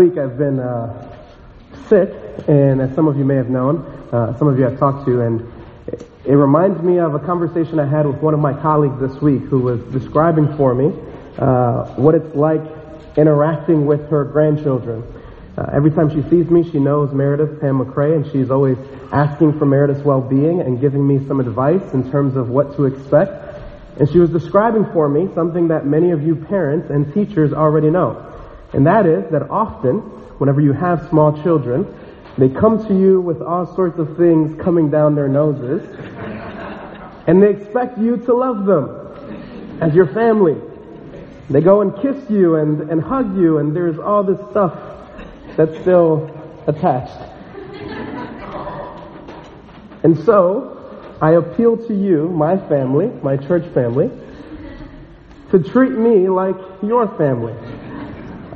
week I've been uh, sick, and as some of you may have known, uh, some of you I've talked to, and it, it reminds me of a conversation I had with one of my colleagues this week who was describing for me uh, what it's like interacting with her grandchildren. Uh, every time she sees me, she knows Meredith Pam McCrae, and she's always asking for Meredith's well-being and giving me some advice in terms of what to expect. And she was describing for me something that many of you parents and teachers already know. And that is that often, whenever you have small children, they come to you with all sorts of things coming down their noses, and they expect you to love them as your family. They go and kiss you and, and hug you, and there's all this stuff that's still attached. And so, I appeal to you, my family, my church family, to treat me like your family.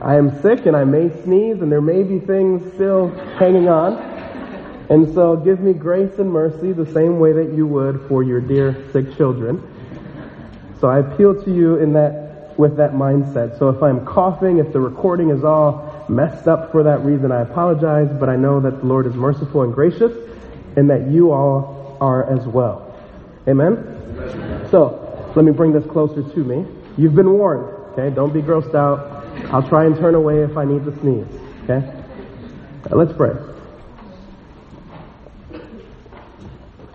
I am sick and I may sneeze and there may be things still hanging on. And so give me grace and mercy the same way that you would for your dear sick children. So I appeal to you in that, with that mindset. So if I'm coughing, if the recording is all messed up for that reason, I apologize, but I know that the Lord is merciful and gracious and that you all are as well. Amen? Amen. So let me bring this closer to me. You've been warned, okay? Don't be grossed out. I'll try and turn away if I need to sneeze. Okay? Uh, let's pray.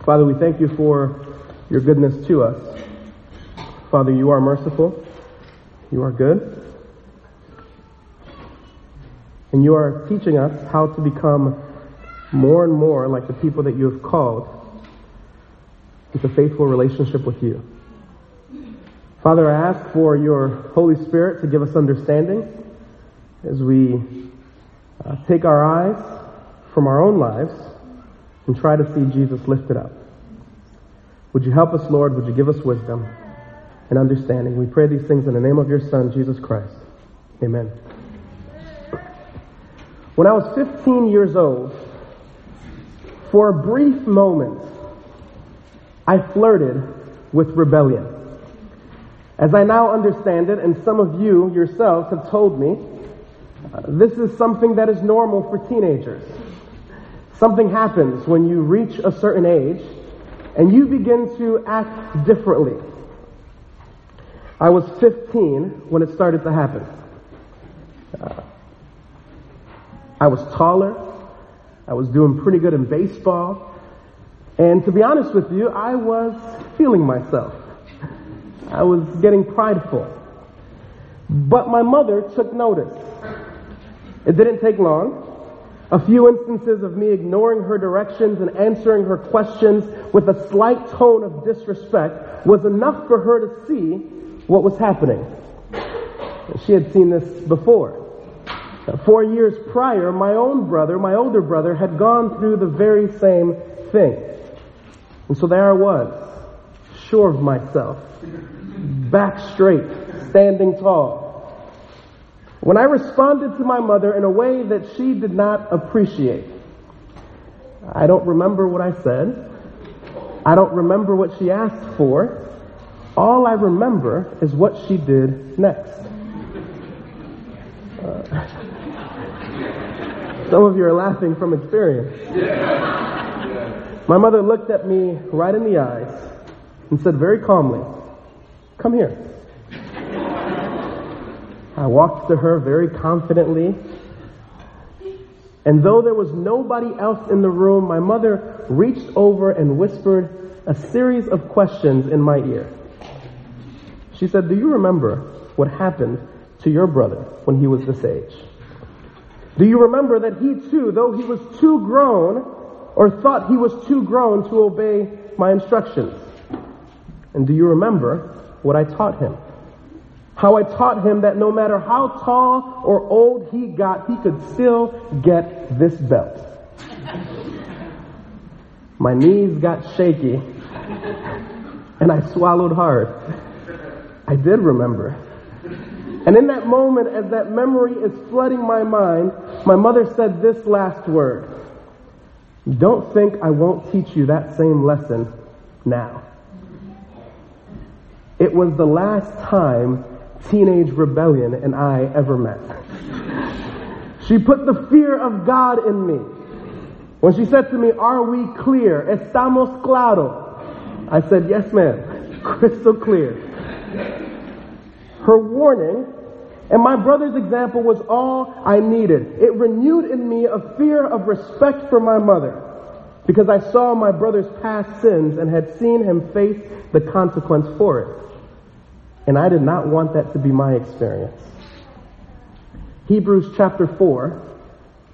Father, we thank you for your goodness to us. Father, you are merciful. You are good. And you are teaching us how to become more and more like the people that you have called with a faithful relationship with you. Father, I ask for your Holy Spirit to give us understanding as we uh, take our eyes from our own lives and try to see Jesus lifted up. Would you help us, Lord? Would you give us wisdom and understanding? We pray these things in the name of your Son, Jesus Christ. Amen. When I was 15 years old, for a brief moment, I flirted with rebellion. As I now understand it, and some of you yourselves have told me, uh, this is something that is normal for teenagers. Something happens when you reach a certain age and you begin to act differently. I was 15 when it started to happen. Uh, I was taller. I was doing pretty good in baseball. And to be honest with you, I was feeling myself. I was getting prideful. But my mother took notice. It didn't take long. A few instances of me ignoring her directions and answering her questions with a slight tone of disrespect was enough for her to see what was happening. She had seen this before. Four years prior, my own brother, my older brother, had gone through the very same thing. And so there I was, sure of myself, back straight, standing tall. When I responded to my mother in a way that she did not appreciate, I don't remember what I said. I don't remember what she asked for. All I remember is what she did next. Uh, some of you are laughing from experience. My mother looked at me right in the eyes and said very calmly, Come here. I walked to her very confidently. And though there was nobody else in the room, my mother reached over and whispered a series of questions in my ear. She said, Do you remember what happened to your brother when he was this age? Do you remember that he too, though he was too grown, or thought he was too grown to obey my instructions? And do you remember what I taught him. How I taught him that no matter how tall or old he got, he could still get this belt. My knees got shaky and I swallowed hard. I did remember. And in that moment, as that memory is flooding my mind, my mother said this last word. Don't think I won't teach you that same lesson now. It was the last time teenage rebellion and I ever met. She put the fear of God in me. When she said to me, Are we clear? Estamos claro. I said, Yes, ma'am. Crystal clear. Her warning and my brother's example was all I needed. It renewed in me a fear of respect for my mother because I saw my brother's past sins and had seen him face the consequence for it. And I did not want that to be my experience. Hebrews chapter 4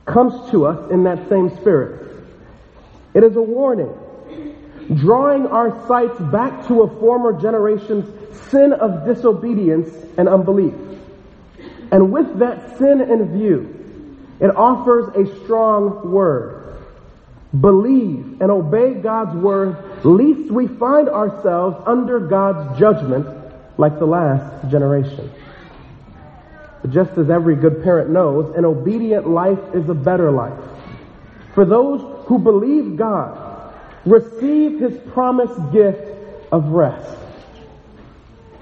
comes to us in that same spirit. It is a warning, drawing our sights back to a former generation's sin of disobedience and unbelief. And with that sin in view, it offers a strong word. Believe and obey God's word, lest we find ourselves under God's judgment like the last generation. But just as every good parent knows, an obedient life is a better life. For those who believe God, receive his promised gift of rest.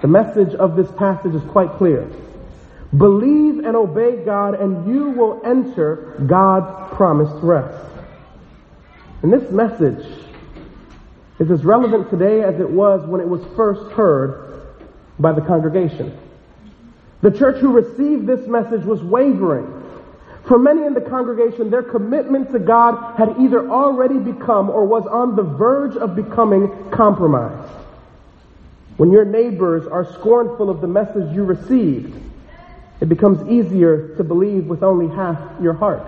The message of this passage is quite clear. Believe and obey God, and you will enter God's promised rest. And this message is as relevant today as it was when it was first heard by the congregation. The church who received this message was wavering. For many in the congregation, their commitment to God had either already become or was on the verge of becoming compromised. When your neighbors are scornful of the message you received, it becomes easier to believe with only half your heart.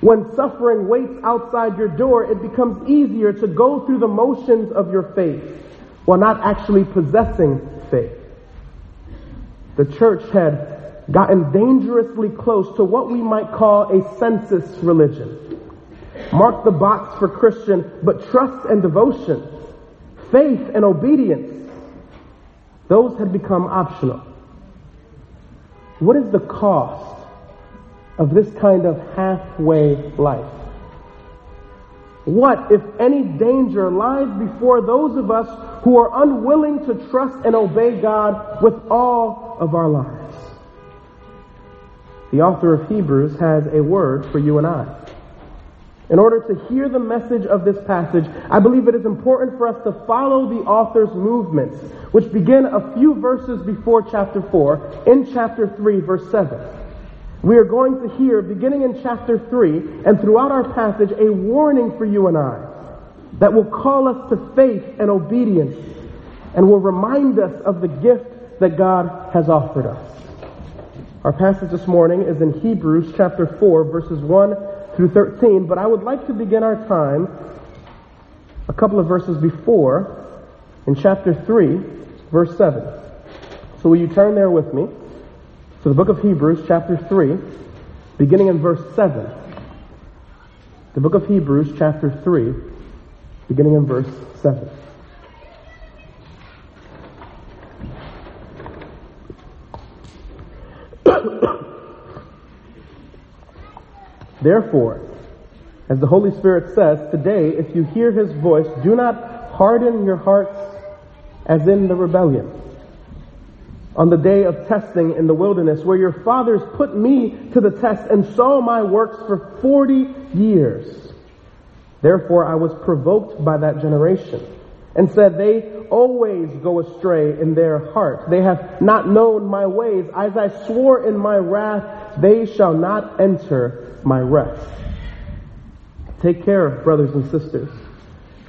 When suffering waits outside your door, it becomes easier to go through the motions of your faith while not actually possessing faith. The church had gotten dangerously close to what we might call a census religion. Mark the box for Christian, but trust and devotion, faith and obedience, those had become optional. What is the cost of this kind of halfway life? What, if any, danger lies before those of us who are unwilling to trust and obey God with all of our lives? The author of Hebrews has a word for you and I. In order to hear the message of this passage, I believe it is important for us to follow the author's movements, which begin a few verses before chapter 4, in chapter 3, verse 7. We are going to hear, beginning in chapter 3, and throughout our passage, a warning for you and I that will call us to faith and obedience and will remind us of the gift that God has offered us. Our passage this morning is in Hebrews chapter 4, verses 1 through 13, but I would like to begin our time a couple of verses before in chapter 3, verse 7. So will you turn there with me to the book of Hebrews, chapter 3, beginning in verse 7. The book of Hebrews, chapter 3, beginning in verse 7. Therefore, as the Holy Spirit says, today, if you hear his voice, do not harden your hearts as in the rebellion. On the day of testing in the wilderness, where your fathers put me to the test and saw my works for 40 years. Therefore, I was provoked by that generation and said, They always go astray in their heart. They have not known my ways. As I swore in my wrath, they shall not enter my rest. Take care, brothers and sisters,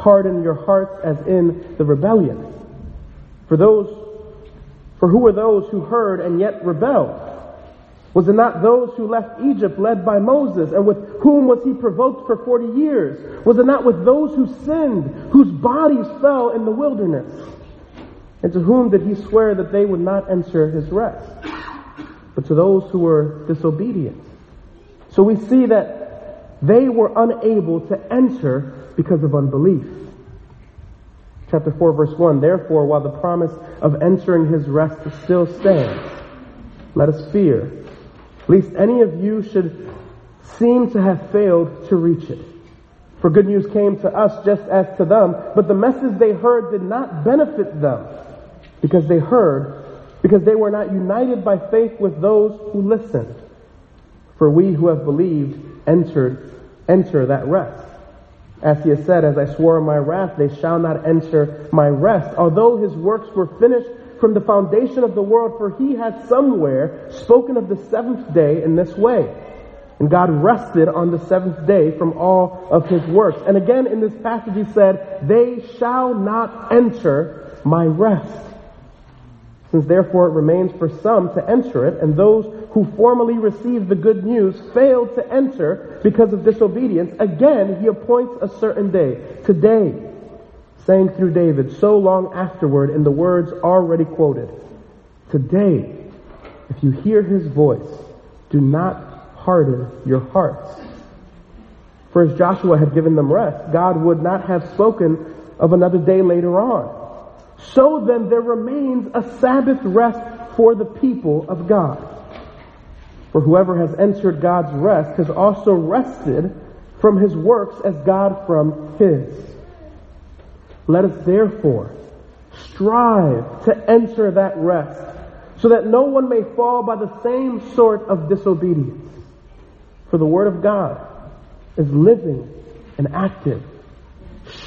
harden your hearts as in the rebellion. For those, for who were those who heard and yet rebelled? Was it not those who left Egypt led by Moses? And with whom was he provoked for 40 years? Was it not with those who sinned, whose bodies fell in the wilderness? And to whom did he swear that they would not enter his rest? But to those who were disobedient. So we see that they were unable to enter because of unbelief. Chapter 4 verse 1, Therefore, while the promise of entering his rest still stands, let us fear, lest any of you should seem to have failed to reach it. For good news came to us just as to them, but the message they heard did not benefit them because they heard, because they were not united by faith with those who listened. For we who have believed entered, enter that rest. As he has said, as I swore in my wrath, they shall not enter my rest, although his works were finished from the foundation of the world, for he had somewhere spoken of the seventh day in this way. And God rested on the seventh day from all of his works. And again in this passage he said, they shall not enter my rest. Since therefore it remains for some to enter it, and those who formerly received the good news failed to enter because of disobedience, again he appoints a certain day, today, saying through David so long afterward in the words already quoted, Today, if you hear his voice, do not harden your hearts. For as Joshua had given them rest, God would not have spoken of another day later on. So then there remains a Sabbath rest for the people of God. For whoever has entered God's rest has also rested from his works as God from his. Let us therefore strive to enter that rest so that no one may fall by the same sort of disobedience. For the word of God is living and active,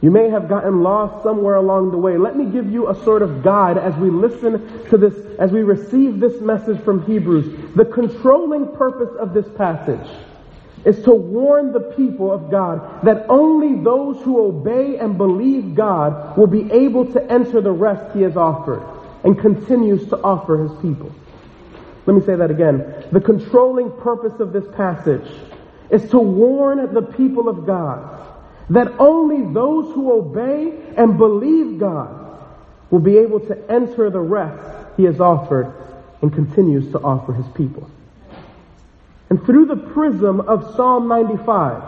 you may have gotten lost somewhere along the way. Let me give you a sort of guide as we listen to this, as we receive this message from Hebrews. The controlling purpose of this passage is to warn the people of God that only those who obey and believe God will be able to enter the rest He has offered and continues to offer His people. Let me say that again. The controlling purpose of this passage is to warn the people of God that only those who obey and believe God will be able to enter the rest he has offered and continues to offer his people. And through the prism of Psalm 95,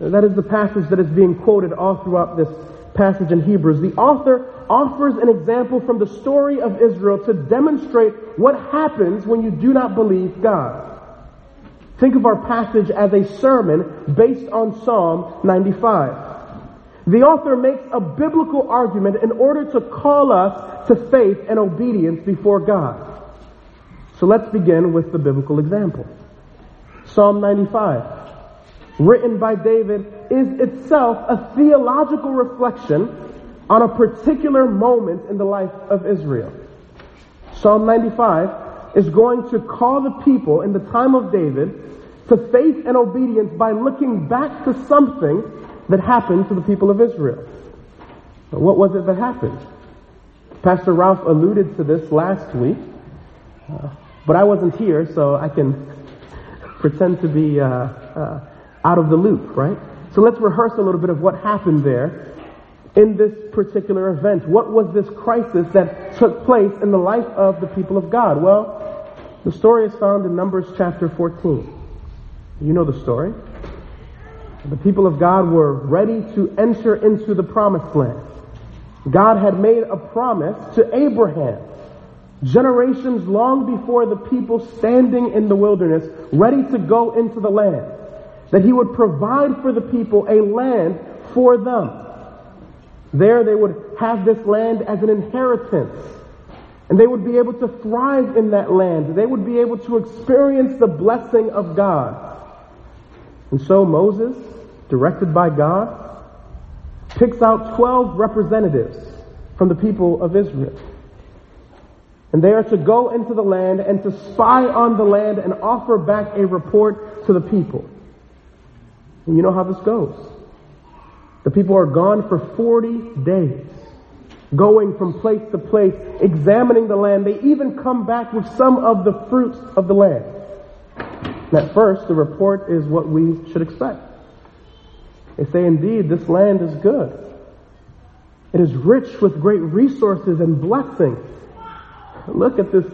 that is the passage that is being quoted all throughout this passage in Hebrews, the author offers an example from the story of Israel to demonstrate what happens when you do not believe God. Think of our passage as a sermon based on Psalm 95. The author makes a biblical argument in order to call us to faith and obedience before God. So let's begin with the biblical example. Psalm 95, written by David, is itself a theological reflection on a particular moment in the life of Israel. Psalm 95 is going to call the people in the time of David to faith and obedience by looking back to something that happened to the people of Israel. What was it that happened? Pastor Ralph alluded to this last week, uh, but I wasn't here, so I can pretend to be uh, uh, out of the loop, right? So let's rehearse a little bit of what happened there in this particular event. What was this crisis that took place in the life of the people of God? Well, the story is found in Numbers chapter 14. You know the story. The people of God were ready to enter into the promised land. God had made a promise to Abraham generations long before the people standing in the wilderness, ready to go into the land, that he would provide for the people a land for them. There they would have this land as an inheritance. And they would be able to thrive in that land. They would be able to experience the blessing of God. And so Moses, directed by God, picks out 12 representatives from the people of Israel. And they are to go into the land and to spy on the land and offer back a report to the people. And you know how this goes. The people are gone for 40 days, going from place to place, examining the land. They even come back with some of the fruits of the land. At first, the report is what we should expect. They say, indeed, this land is good. It is rich with great resources and blessings. Look at this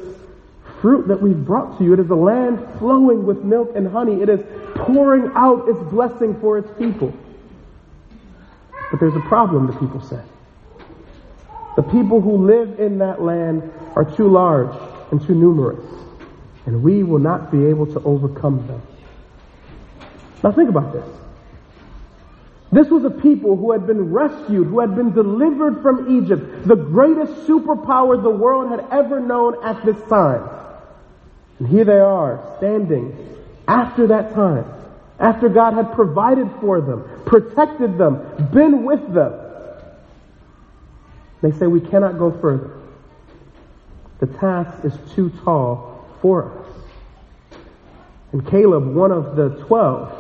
fruit that we've brought to you. It is a land flowing with milk and honey. It is pouring out its blessing for its people. But there's a problem, the people say. The people who live in that land are too large and too numerous, and we will not be able to overcome them. Now think about this. This was a people who had been rescued, who had been delivered from Egypt, the greatest superpower the world had ever known at this time. And here they are, standing after that time, after God had provided for them, protected them, been with them. They say, We cannot go further. The task is too tall us. And Caleb, one of the twelve,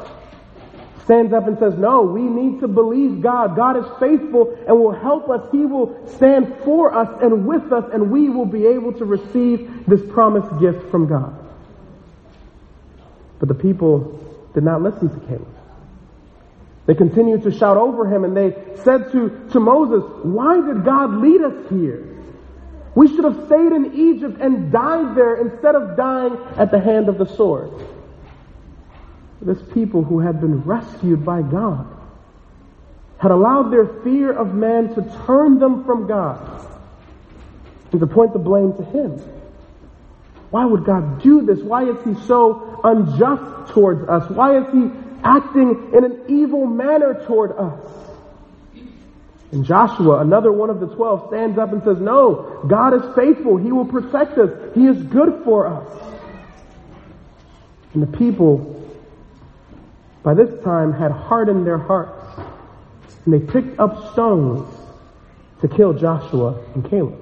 stands up and says, No, we need to believe God. God is faithful and will help us. He will stand for us and with us, and we will be able to receive this promised gift from God. But the people did not listen to Caleb. They continued to shout over him and they said to, to Moses, Why did God lead us here? We should have stayed in Egypt and died there instead of dying at the hand of the sword. This people who had been rescued by God had allowed their fear of man to turn them from God and to point the blame to Him. Why would God do this? Why is He so unjust towards us? Why is He acting in an evil manner toward us? And Joshua, another one of the twelve, stands up and says, No, God is faithful. He will protect us. He is good for us. And the people by this time had hardened their hearts, and they picked up stones to kill Joshua and Caleb.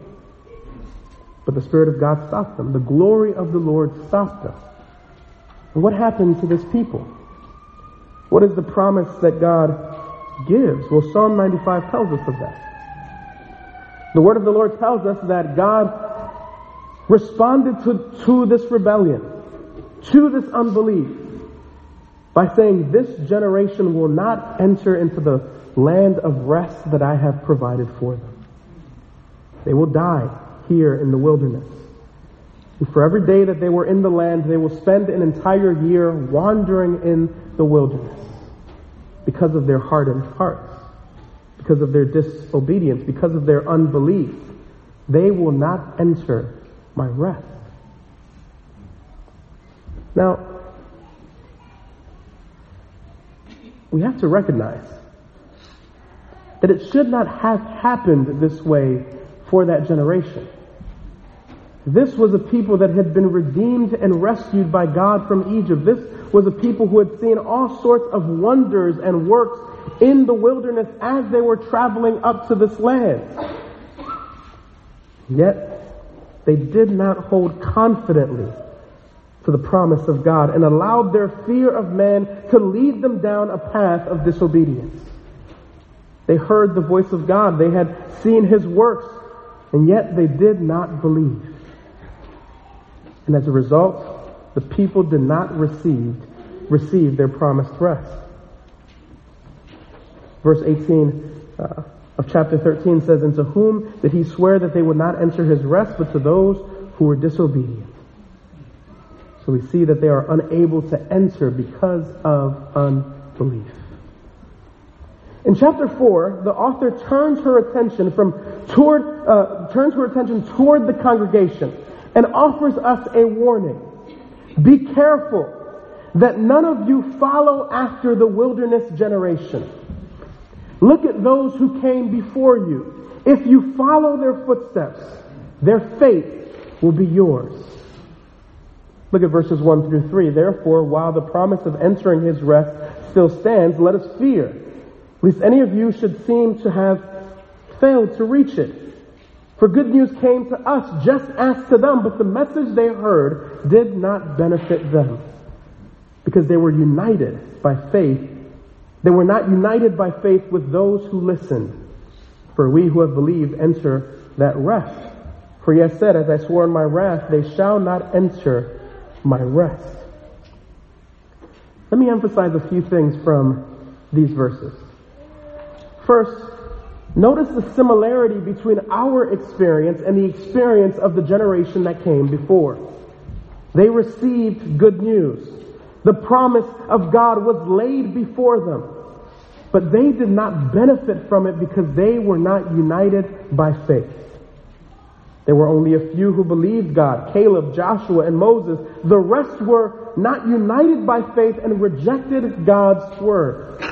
But the Spirit of God stopped them. The glory of the Lord stopped them. And what happened to this people? What is the promise that God gives? Well, Psalm 95 tells us of that. The word of the Lord tells us that God responded to, to this rebellion, to this unbelief, by saying, This generation will not enter into the land of rest that I have provided for them. They will die here in the wilderness. And for every day that they were in the land, they will spend an entire year wandering in the wilderness because of their hardened hearts, because of their disobedience, because of their unbelief. They will not enter my rest. Now, we have to recognize that it should not have happened this way for that generation. This was a people that had been redeemed and rescued by God from Egypt. This was a people who had seen all sorts of wonders and works in the wilderness as they were traveling up to this land. Yet, they did not hold confidently to the promise of God and allowed their fear of man to lead them down a path of disobedience. They heard the voice of God. They had seen his works, and yet they did not believe. And as a result, the people did not receive, receive their promised rest. Verse 18 uh, of chapter 13 says, And to whom did he swear that they would not enter his rest, but to those who were disobedient? So we see that they are unable to enter because of unbelief. In chapter 4, the author turns her attention from toward, uh, turns her attention toward the congregation and offers us a warning. Be careful that none of you follow after the wilderness generation. Look at those who came before you. If you follow their footsteps, their fate will be yours. Look at verses 1 through 3. Therefore, while the promise of entering his rest still stands, let us fear, lest any of you should seem to have failed to reach it. For good news came to us just as to them, but the message they heard did not benefit them, because they were united by faith They were not united by faith with those who listened. For we who have believed enter that rest. For he has said, As I swore in my wrath, they shall not enter my rest. Let me emphasize a few things from these verses. First, notice the similarity between our experience and the experience of the generation that came before. They received good news. The promise of God was laid before them. But they did not benefit from it because they were not united by faith. There were only a few who believed God Caleb, Joshua, and Moses. The rest were not united by faith and rejected God's word.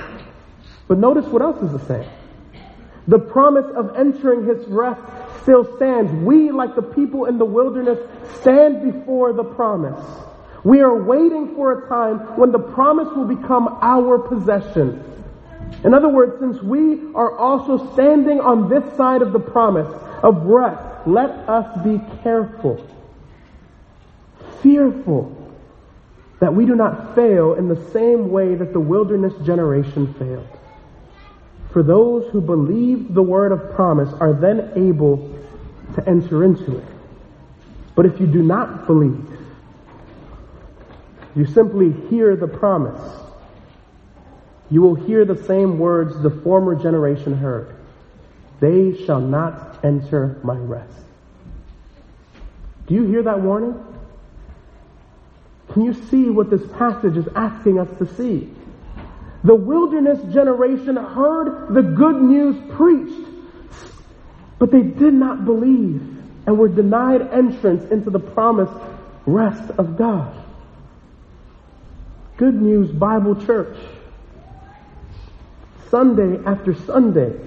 But notice what else is the same. The promise of entering his rest still stands. We, like the people in the wilderness, stand before the promise. We are waiting for a time when the promise will become our possession. In other words, since we are also standing on this side of the promise of rest, let us be careful, fearful, that we do not fail in the same way that the wilderness generation failed. For those who believe the word of promise are then able to enter into it. But if you do not believe, you simply hear the promise you will hear the same words the former generation heard. They shall not enter my rest. Do you hear that warning? Can you see what this passage is asking us to see? The wilderness generation heard the good news preached, but they did not believe and were denied entrance into the promised rest of God. Good News Bible Church Sunday after Sunday.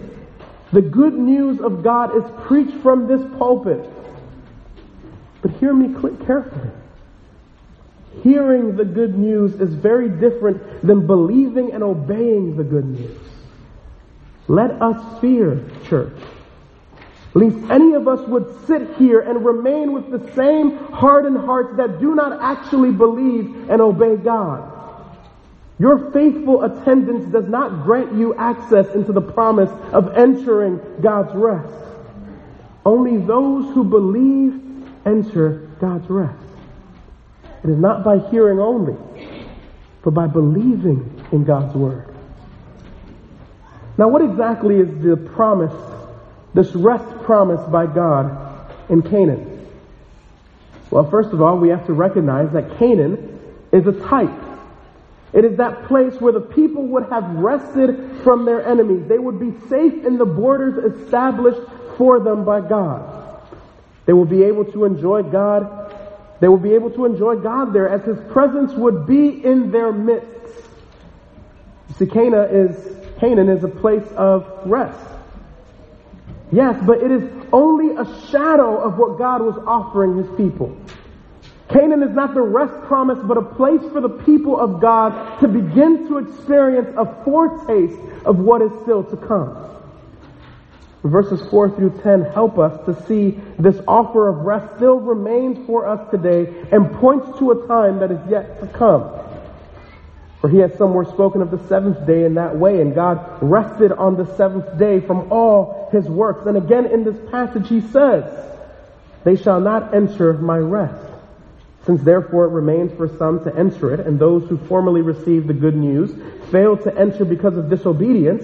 The good news of God is preached from this pulpit. But hear me carefully. Hearing the good news is very different than believing and obeying the good news. Let us fear, church. Least any of us would sit here and remain with the same hardened hearts that do not actually believe and obey God. Your faithful attendance does not grant you access into the promise of entering God's rest. Only those who believe enter God's rest. It is not by hearing only, but by believing in God's word. Now, what exactly is the promise, this rest promised by God in Canaan? Well, first of all, we have to recognize that Canaan is a type it is that place where the people would have rested from their enemies. They would be safe in the borders established for them by God. They will be able to enjoy God. They will be able to enjoy God there as His presence would be in their midst. See, Canaan is, Canaan is a place of rest. Yes, but it is only a shadow of what God was offering His people. Canaan is not the rest promise, but a place for the people of God to begin to experience a foretaste of what is still to come. Verses 4 through 10 help us to see this offer of rest still remains for us today and points to a time that is yet to come. For he has somewhere spoken of the seventh day in that way, and God rested on the seventh day from all his works. And again in this passage he says, They shall not enter my rest. Since therefore it remains for some to enter it, and those who formerly received the good news failed to enter because of disobedience,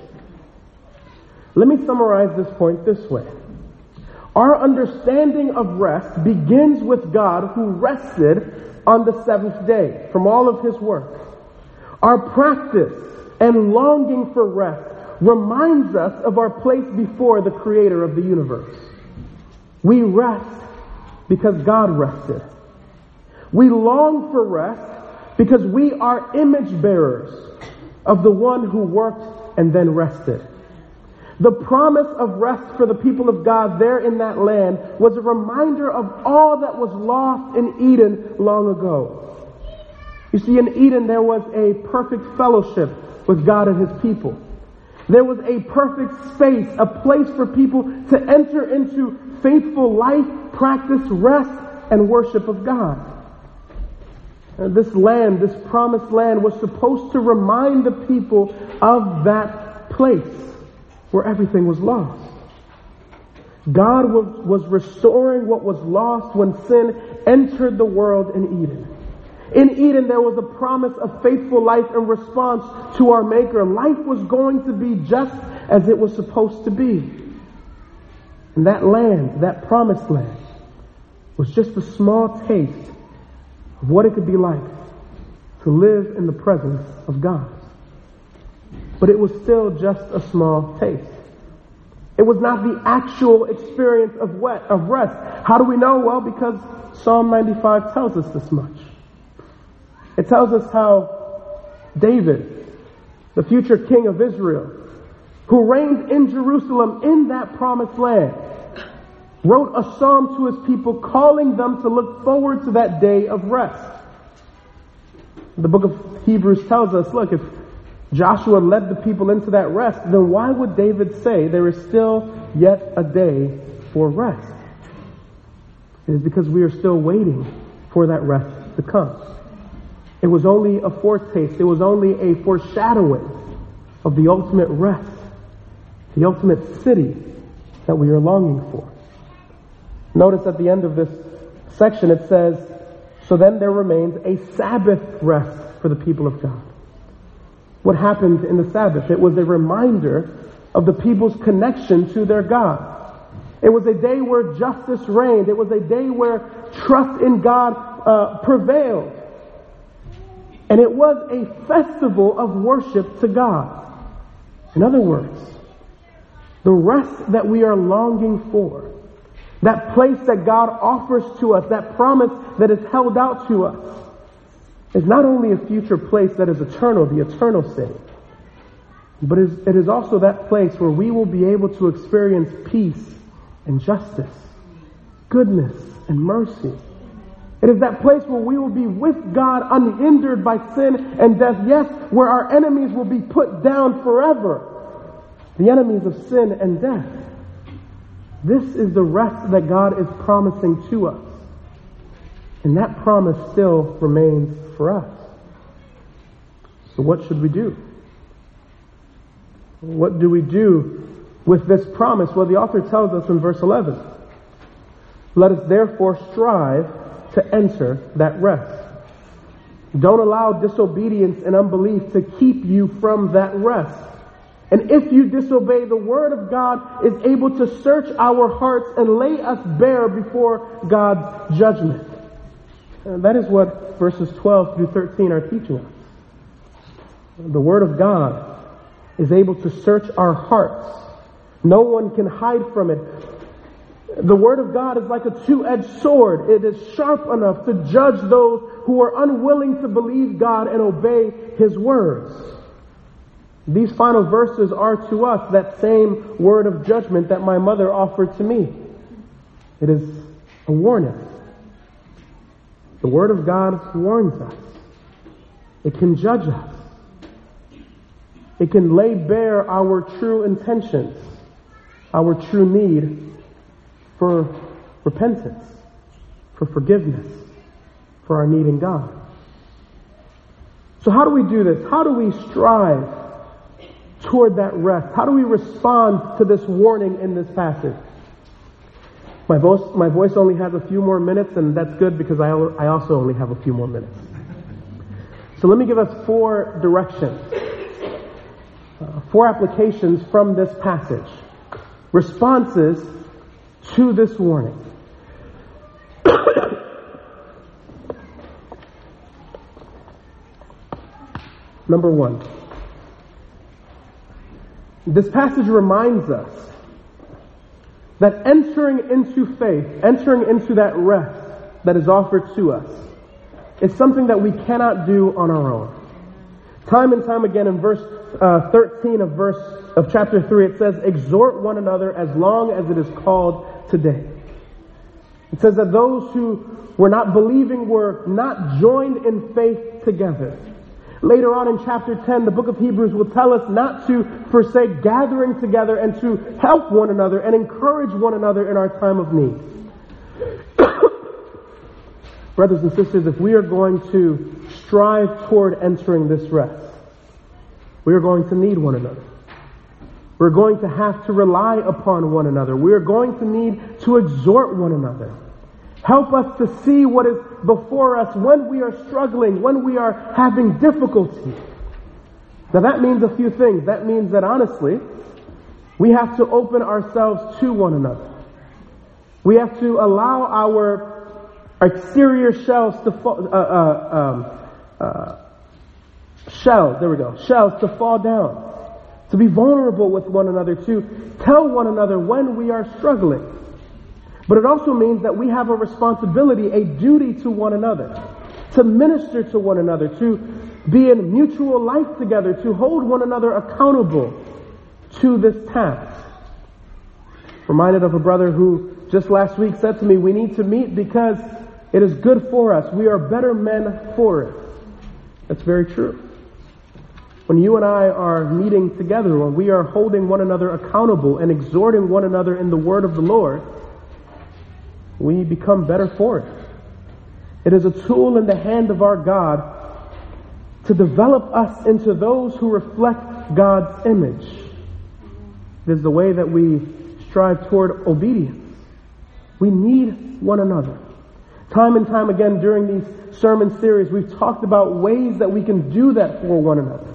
Let me summarize this point this way. Our understanding of rest begins with God who rested on the seventh day from all of his work. Our practice and longing for rest reminds us of our place before the creator of the universe. We rest because God rested. We long for rest because we are image bearers. of the one who worked and then rested. The promise of rest for the people of God there in that land was a reminder of all that was lost in Eden long ago. You see, in Eden there was a perfect fellowship with God and His people. There was a perfect space, a place for people to enter into faithful life, practice, rest, and worship of God. And this land, this promised land, was supposed to remind the people of that place where everything was lost. God was, was restoring what was lost when sin entered the world in Eden. In Eden, there was a promise of faithful life in response to our Maker. Life was going to be just as it was supposed to be. And that land, that promised land, was just a small taste of what it could be like to live in the presence of God. But it was still just a small taste. It was not the actual experience of, wet, of rest. How do we know? Well, because Psalm 95 tells us this much. It tells us how David, the future king of Israel, who reigned in Jerusalem in that promised land, wrote a psalm to his people calling them to look forward to that day of rest. The book of Hebrews tells us, look, if Joshua led the people into that rest, then why would David say there is still yet a day for rest? It is because we are still waiting for that rest to come. It was only a foretaste, it was only a foreshadowing of the ultimate rest, the ultimate city that we are longing for. Notice at the end of this section it says, So then there remains a Sabbath rest for the people of God. What happened in the Sabbath? It was a reminder of the people's connection to their God. It was a day where justice reigned. It was a day where trust in God uh, prevailed. And it was a festival of worship to God. In other words, the rest that we are longing for, that place that God offers to us, that promise that is held out to us, is not only a future place that is eternal, the eternal city, but it is also that place where we will be able to experience peace and justice, goodness and mercy it is that place where we will be with God unhindered by sin and death. Yes, where our enemies will be put down forever. The enemies of sin and death. This is the rest that God is promising to us. And that promise still remains for us. So what should we do? What do we do with this promise? Well, the author tells us in verse 11. Let us therefore strive to enter that rest. Don't allow disobedience and unbelief to keep you from that rest. And if you disobey, the Word of God is able to search our hearts and lay us bare before God's judgment. And that is what verses 12 through 13 are teaching us. The Word of God is able to search our hearts. No one can hide from it. The Word of God is like a two-edged sword. It is sharp enough to judge those who are unwilling to believe God and obey His words. These final verses are to us that same word of judgment that my mother offered to me. It is a warning. The Word of God warns us. It can judge us. It can lay bare our true intentions, our true need for repentance, for forgiveness, for our need in God. So how do we do this? How do we strive toward that rest? How do we respond to this warning in this passage? My voice, my voice only has a few more minutes, and that's good because I, I also only have a few more minutes. So let me give us four directions, uh, four applications from this passage. Responses to this warning. Number one, this passage reminds us that entering into faith, entering into that rest that is offered to us, is something that we cannot do on our own. Time and time again in verse uh, 13 of verse of chapter 3, it says, exhort one another as long as it is called today. It says that those who were not believing were not joined in faith together. Later on in chapter 10, the book of Hebrews will tell us not to forsake gathering together and to help one another and encourage one another in our time of need. Brothers and sisters, if we are going to strive toward entering this rest, we are going to need one another. We're going to have to rely upon one another. We are going to need to exhort one another. Help us to see what is before us when we are struggling, when we are having difficulty. Now that means a few things. That means that honestly, we have to open ourselves to one another. We have to allow our exterior shells to fall, uh, uh, um, uh, shell, there we go, shells to fall down. To be vulnerable with one another, to tell one another when we are struggling. But it also means that we have a responsibility, a duty to one another, to minister to one another, to be in mutual life together, to hold one another accountable to this task. Reminded of a brother who just last week said to me, we need to meet because it is good for us. We are better men for it. That's very true. When you and I are meeting together, when we are holding one another accountable and exhorting one another in the word of the Lord, we become better for it. It is a tool in the hand of our God to develop us into those who reflect God's image. It is the way that we strive toward obedience. We need one another. Time and time again during these sermon series, we've talked about ways that we can do that for one another.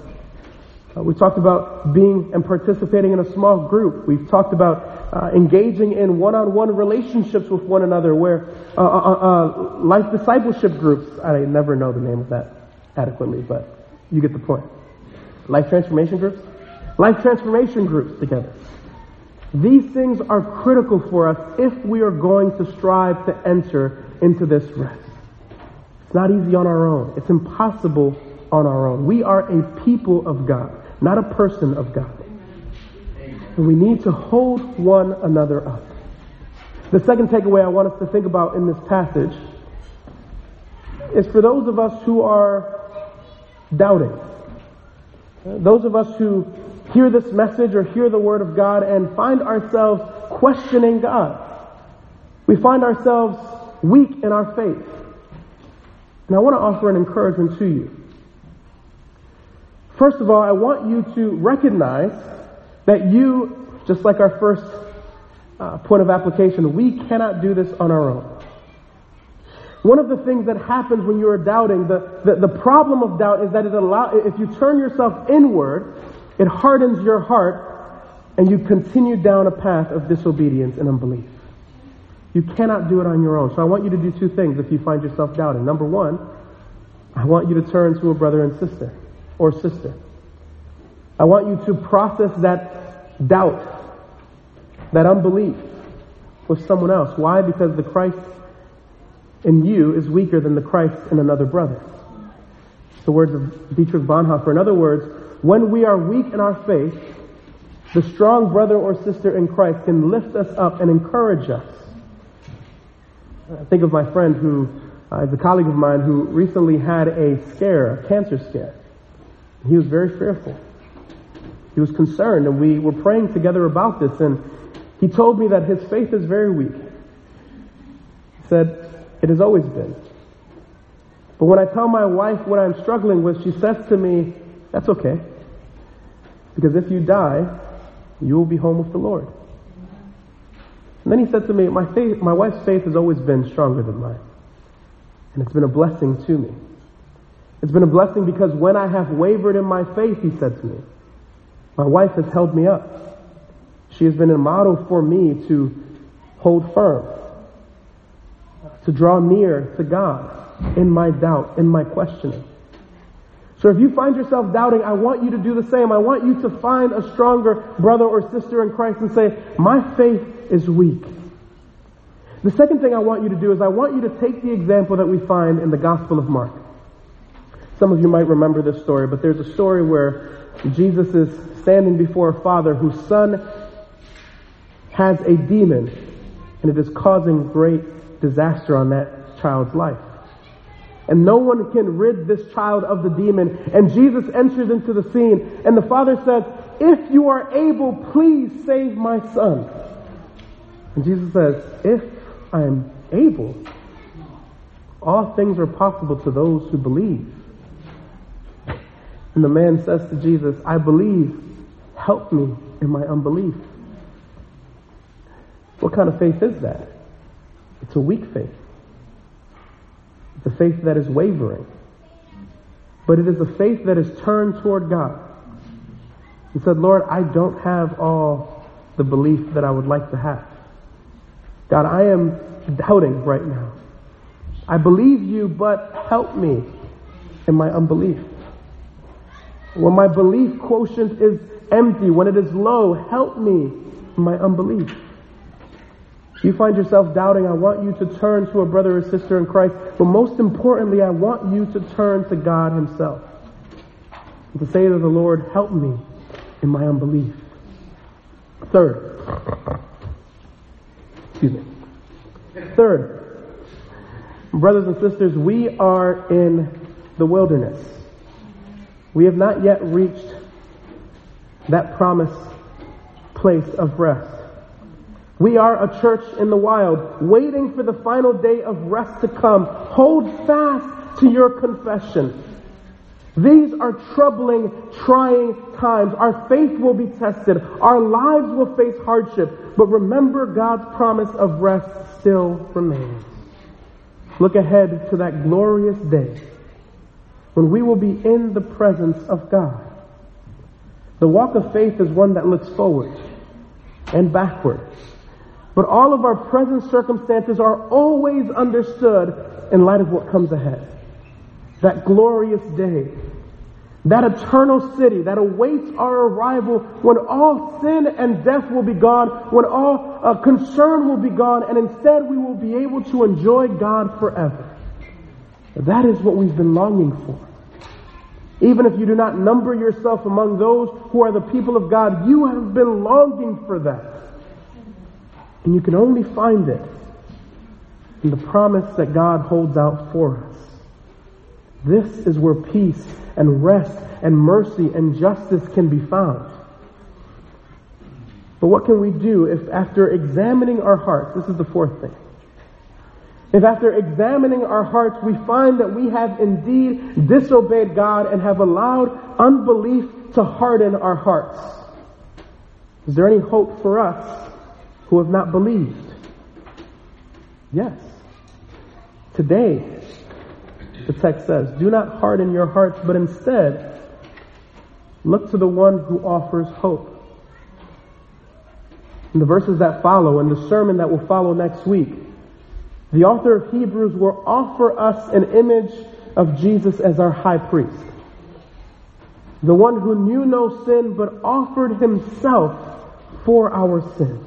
Uh, we talked about being and participating in a small group. We've talked about uh, engaging in one-on-one relationships with one another where uh, uh, uh, uh, life discipleship groups, I never know the name of that adequately, but you get the point. Life transformation groups? Life transformation groups together. These things are critical for us if we are going to strive to enter into this rest. It's not easy on our own. It's impossible on our own. We are a people of God not a person of God. And we need to hold one another up. The second takeaway I want us to think about in this passage is for those of us who are doubting. Those of us who hear this message or hear the word of God and find ourselves questioning God. We find ourselves weak in our faith. And I want to offer an encouragement to you. First of all, I want you to recognize that you, just like our first uh, point of application, we cannot do this on our own. One of the things that happens when you are doubting, the, the, the problem of doubt is that it allow, if you turn yourself inward, it hardens your heart and you continue down a path of disobedience and unbelief. You cannot do it on your own. So I want you to do two things if you find yourself doubting. Number one, I want you to turn to a brother and sister or sister. I want you to process that doubt, that unbelief with someone else. Why? Because the Christ in you is weaker than the Christ in another brother. It's The words of Dietrich Bonhoeffer. In other words, when we are weak in our faith, the strong brother or sister in Christ can lift us up and encourage us. I think of my friend who uh, is a colleague of mine who recently had a scare, a cancer scare. He was very fearful. He was concerned, and we were praying together about this, and he told me that his faith is very weak. He said, It has always been. But when I tell my wife what I'm struggling with, she says to me, That's okay. Because if you die, you will be home with the Lord. And then he said to me, My faith, my wife's faith has always been stronger than mine. And it's been a blessing to me. It's been a blessing because when I have wavered in my faith, he said to me, my wife has held me up. She has been a model for me to hold firm, to draw near to God in my doubt, in my questioning. So if you find yourself doubting, I want you to do the same. I want you to find a stronger brother or sister in Christ and say, my faith is weak. The second thing I want you to do is I want you to take the example that we find in the Gospel of Mark. Some of you might remember this story, but there's a story where Jesus is standing before a father whose son has a demon and it is causing great disaster on that child's life. And no one can rid this child of the demon. And Jesus enters into the scene and the father says, if you are able, please save my son. And Jesus says, if I am able, all things are possible to those who believe. And the man says to Jesus, I believe, help me in my unbelief. What kind of faith is that? It's a weak faith. It's a faith that is wavering. But it is a faith that is turned toward God. He said, Lord, I don't have all the belief that I would like to have. God, I am doubting right now. I believe you, but help me in my unbelief. When my belief quotient is empty, when it is low, help me in my unbelief. If you find yourself doubting, I want you to turn to a brother or sister in Christ, but most importantly, I want you to turn to God Himself. And to say to the Lord, help me in my unbelief. Third, excuse me. Third, brothers and sisters, we are in the wilderness. We have not yet reached that promised place of rest. We are a church in the wild, waiting for the final day of rest to come. Hold fast to your confession. These are troubling, trying times. Our faith will be tested. Our lives will face hardship. But remember God's promise of rest still remains. Look ahead to that glorious day when we will be in the presence of God. The walk of faith is one that looks forward and backward. But all of our present circumstances are always understood in light of what comes ahead. That glorious day. That eternal city that awaits our arrival when all sin and death will be gone, when all uh, concern will be gone, and instead we will be able to enjoy God forever. That is what we've been longing for. Even if you do not number yourself among those who are the people of God, you have been longing for that. And you can only find it in the promise that God holds out for us. This is where peace and rest and mercy and justice can be found. But what can we do if after examining our hearts, this is the fourth thing, if after examining our hearts we find that we have indeed disobeyed God and have allowed unbelief to harden our hearts, is there any hope for us who have not believed? Yes. Today, the text says, do not harden your hearts, but instead look to the one who offers hope. In the verses that follow and the sermon that will follow next week, the author of Hebrews will offer us an image of Jesus as our high priest. The one who knew no sin but offered himself for our sin.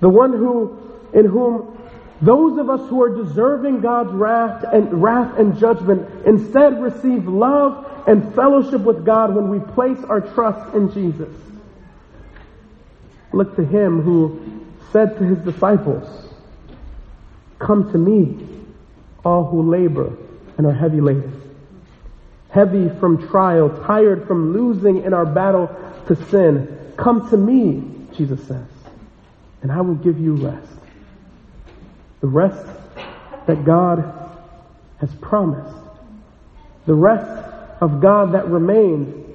The one who, in whom those of us who are deserving God's wrath and wrath and judgment instead receive love and fellowship with God when we place our trust in Jesus. Look to him who said to his disciples, Come to me, all who labor and are heavy laden. Heavy from trial, tired from losing in our battle to sin. Come to me, Jesus says and I will give you rest. The rest that God has promised. The rest of God that remains.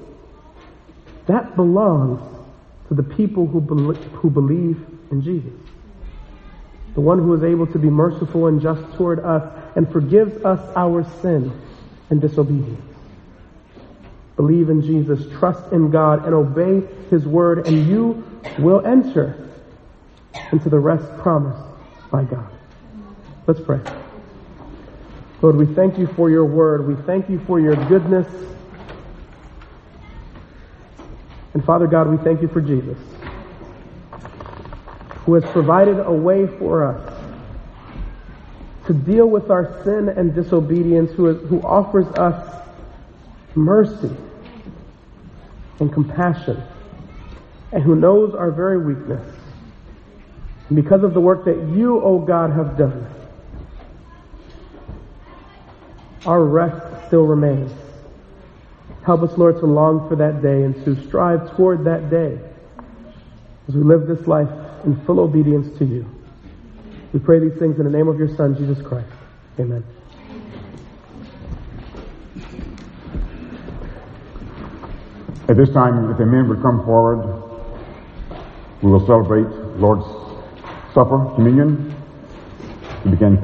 That belongs to the people who, be- who believe in Jesus. The one who is able to be merciful and just toward us and forgives us our sin and disobedience. Believe in Jesus, trust in God, and obey His word, and you will enter into the rest promised by God. Let's pray. Lord, we thank you for your word. We thank you for your goodness. And Father God, we thank you for Jesus, who has provided a way for us to deal with our sin and disobedience, who, is, who offers us mercy and compassion, and who knows our very weakness. And because of the work that you, O God, have done, our rest still remains. Help us, Lord, to long for that day and to strive toward that day as we live this life in full obedience to you. We pray these things in the name of your Son, Jesus Christ. Amen. At this time, if the men would come forward, we will celebrate Lord's Supper, communion. We begin